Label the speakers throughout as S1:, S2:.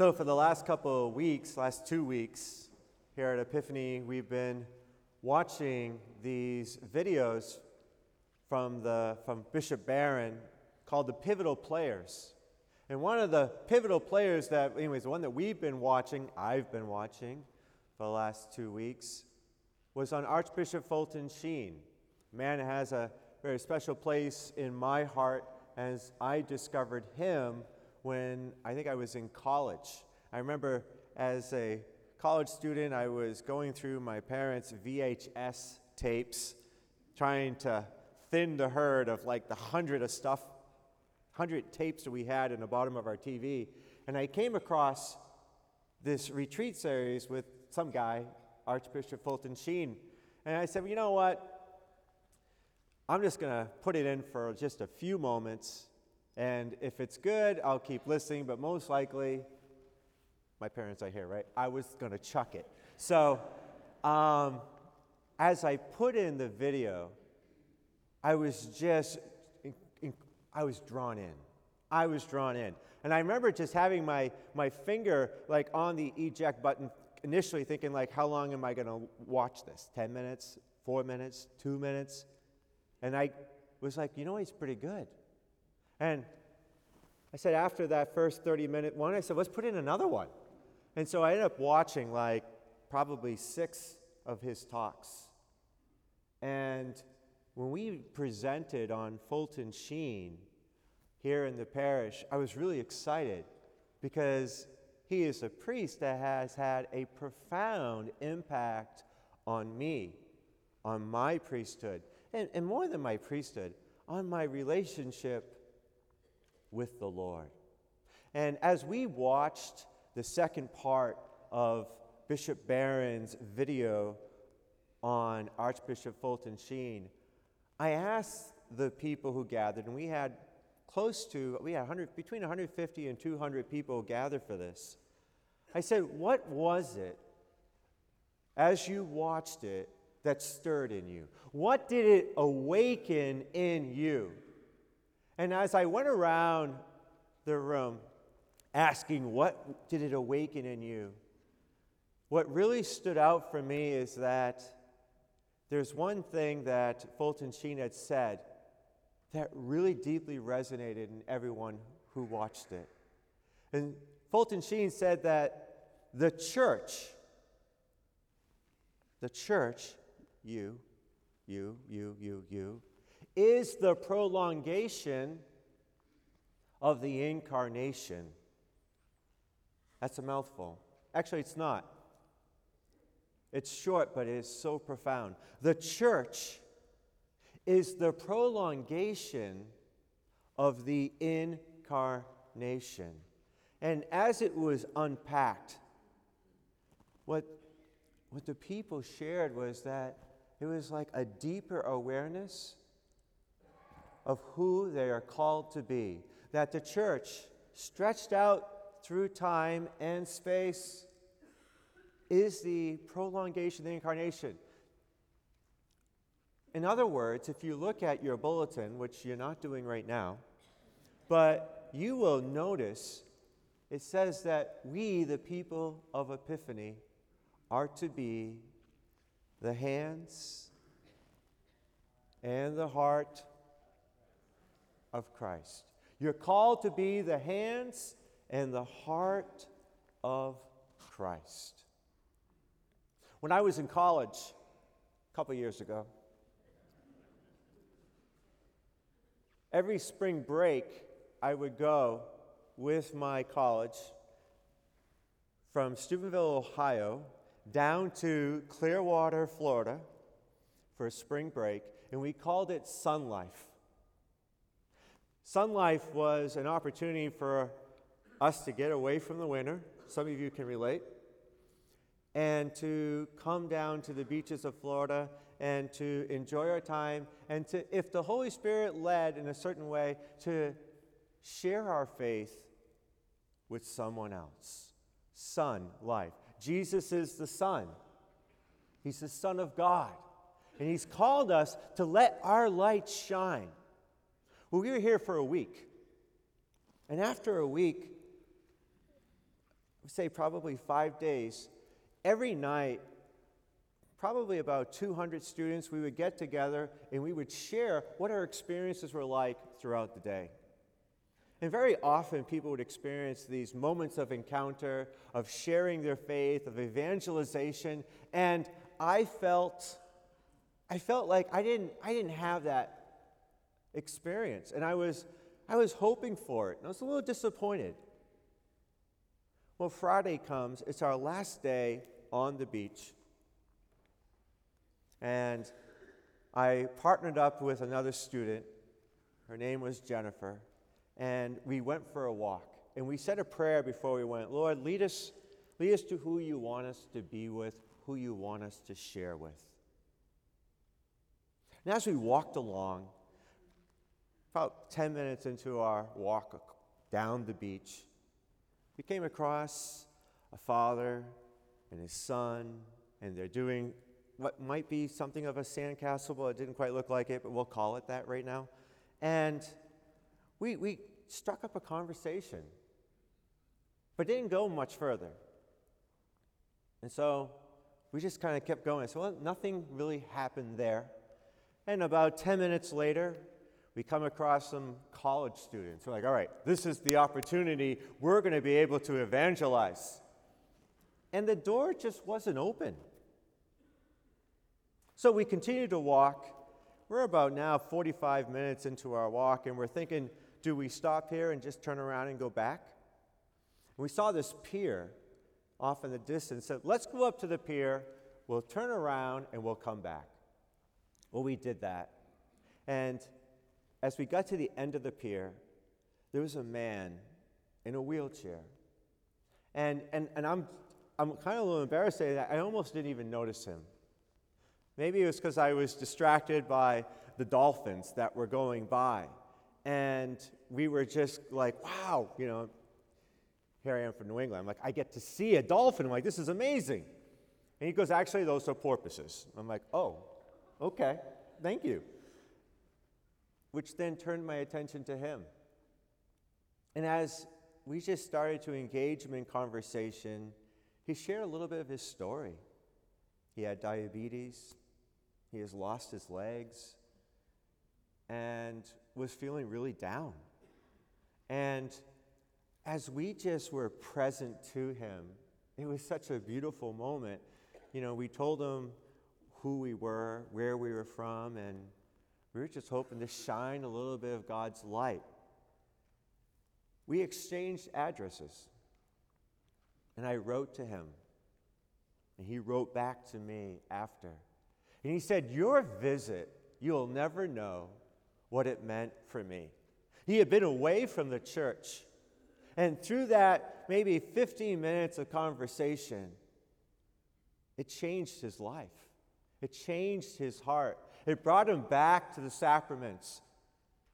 S1: So, for the last couple of weeks, last two weeks, here at Epiphany, we've been watching these videos from, the, from Bishop Barron called The Pivotal Players. And one of the pivotal players that, anyways, the one that we've been watching, I've been watching for the last two weeks, was on Archbishop Fulton Sheen. Man has a very special place in my heart as I discovered him when I think I was in college. I remember as a college student, I was going through my parents' VHS tapes, trying to thin the herd of like the hundred of stuff, hundred tapes that we had in the bottom of our TV. And I came across this retreat series with some guy, Archbishop Fulton Sheen. And I said, well, you know what? I'm just going to put it in for just a few moments. And if it's good, I'll keep listening. But most likely, my parents are here, right? I was going to chuck it. So, um, as I put in the video, I was just, I was drawn in. I was drawn in. And I remember just having my, my finger like on the eject button initially thinking like, how long am I going to watch this? 10 minutes, four minutes, two minutes? And I was like, you know, he's pretty good. And I said, after that first 30 minute one, I said, let's put in another one. And so I ended up watching like probably six of his talks. And when we presented on Fulton Sheen here in the parish, I was really excited because he is a priest that has had a profound impact on me, on my priesthood and, and more than my priesthood, on my relationship with the Lord. And as we watched the second part of Bishop Barron's video on Archbishop Fulton Sheen, I asked the people who gathered, and we had close to, we had 100, between 150 and 200 people gather for this. I said, What was it as you watched it that stirred in you? What did it awaken in you? And as I went around the room asking, What did it awaken in you? What really stood out for me is that there's one thing that Fulton Sheen had said that really deeply resonated in everyone who watched it. And Fulton Sheen said that the church, the church you, you, you, you, you, is the prolongation of the incarnation. That's a mouthful. Actually, it's not. It's short, but it is so profound. The church is the prolongation of the incarnation. And as it was unpacked, what, what the people shared was that it was like a deeper awareness of who they are called to be. That the church, stretched out through time and space, is the prolongation of the incarnation. In other words, if you look at your bulletin, which you're not doing right now, but you will notice it says that we, the people of Epiphany, are to be the hands and the heart of Christ. You're called to be the hands and the heart of Christ. When I was in college a couple years ago, every spring break I would go with my college from Steubenville, Ohio, down to Clearwater, Florida for a spring break, and we called it Sun Life. Sun Life was an opportunity for us to get away from the winter. Some of you can relate. And to come down to the beaches of Florida and to enjoy our time, and to, if the Holy Spirit led in a certain way, to share our faith with someone else. Sun life. Jesus is the Son, He's the Son of God. And He's called us to let our light shine. Well, we were here for a week. And after a week, say probably five days, every night, probably about 200 students, we would get together and we would share what our experiences were like throughout the day. And very often, people would experience these moments of encounter, of sharing their faith, of evangelization. And I felt, I felt like I didn't, I didn't have that experience. And I was, I was hoping for it. And I was a little disappointed. Well, Friday comes, it's our last day on the beach. And I partnered up with another student. Her name was Jennifer and we went for a walk. And we said a prayer before we went Lord, lead us, lead us to who you want us to be with, who you want us to share with. And as we walked along, about 10 minutes into our walk down the beach, we came across a father and his son, and they're doing what might be something of a sandcastle, but it didn't quite look like it, but we'll call it that right now. And we, we struck up a conversation, but didn't go much further. And so we just kind of kept going. So well, nothing really happened there. And about 10 minutes later, we come across some college students. We're like, all right, this is the opportunity. We're going to be able to evangelize. And the door just wasn't open. So we continued to walk. We're about now 45 minutes into our walk, and we're thinking, do we stop here and just turn around and go back? And we saw this pier off in the distance. Said, let's go up to the pier, we'll turn around, and we'll come back. Well, we did that. And as we got to the end of the pier, there was a man in a wheelchair. And, and, and I'm, I'm kind of a little embarrassed to say that I almost didn't even notice him. Maybe it was because I was distracted by the dolphins that were going by. And we were just like, wow, you know, here I am from New England. I'm like, I get to see a dolphin. I'm like, this is amazing. And he goes, actually, those are porpoises. I'm like, oh, okay, thank you. Which then turned my attention to him. And as we just started to engage him in conversation, he shared a little bit of his story. He had diabetes, he has lost his legs, and was feeling really down. And as we just were present to him, it was such a beautiful moment. You know, we told him who we were, where we were from, and we were just hoping to shine a little bit of God's light. We exchanged addresses, and I wrote to him, and he wrote back to me after. And he said, Your visit, you'll never know what it meant for me. He had been away from the church. And through that maybe 15 minutes of conversation, it changed his life. It changed his heart. It brought him back to the sacraments.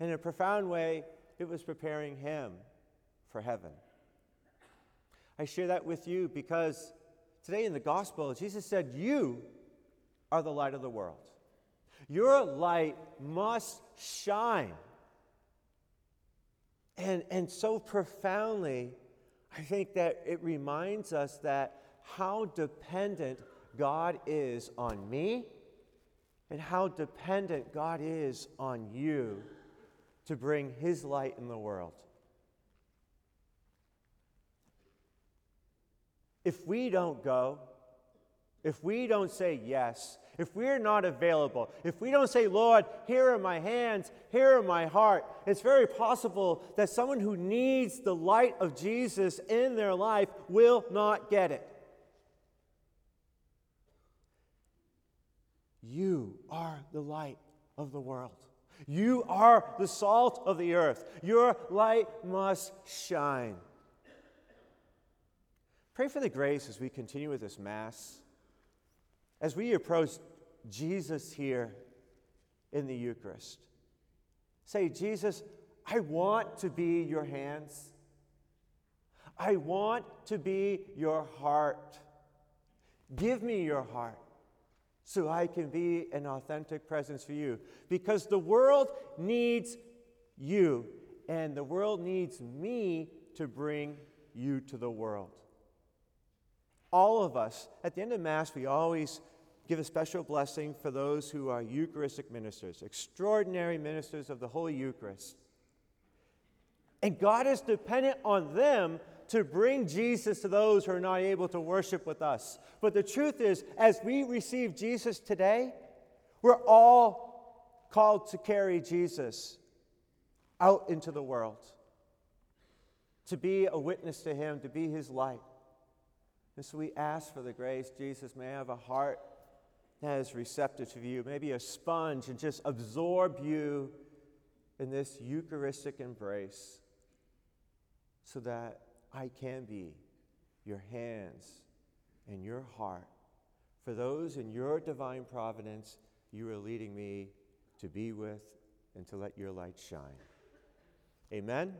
S1: In a profound way, it was preparing him for heaven. I share that with you because today in the gospel, Jesus said, You are the light of the world. Your light must shine. And, and so profoundly, I think that it reminds us that how dependent God is on me and how dependent God is on you to bring His light in the world. If we don't go, if we don't say yes, if we're not available, if we don't say, Lord, here are my hands, here are my heart, it's very possible that someone who needs the light of Jesus in their life will not get it. You are the light of the world. You are the salt of the earth. Your light must shine. Pray for the grace as we continue with this Mass as we approach Jesus here in the Eucharist, say, Jesus, I want to be your hands. I want to be your heart. Give me your heart so I can be an authentic presence for you. Because the world needs you, and the world needs me to bring you to the world. all of us, at the end of Mass, we always give a special blessing for those who are Eucharistic ministers, extraordinary ministers of the Holy Eucharist. And God is dependent on them to bring Jesus to those who are not able to worship with us. But the truth is, as we receive Jesus today, we're all called to carry Jesus out into the world, to be a witness to Him, to be His light. And so we ask for the grace, Jesus, may I have a heart that is receptive to you, maybe a sponge, and just absorb you in this Eucharistic embrace so that I can be your hands and your heart for those in your divine providence you are leading me to be with and to let your light shine. Amen.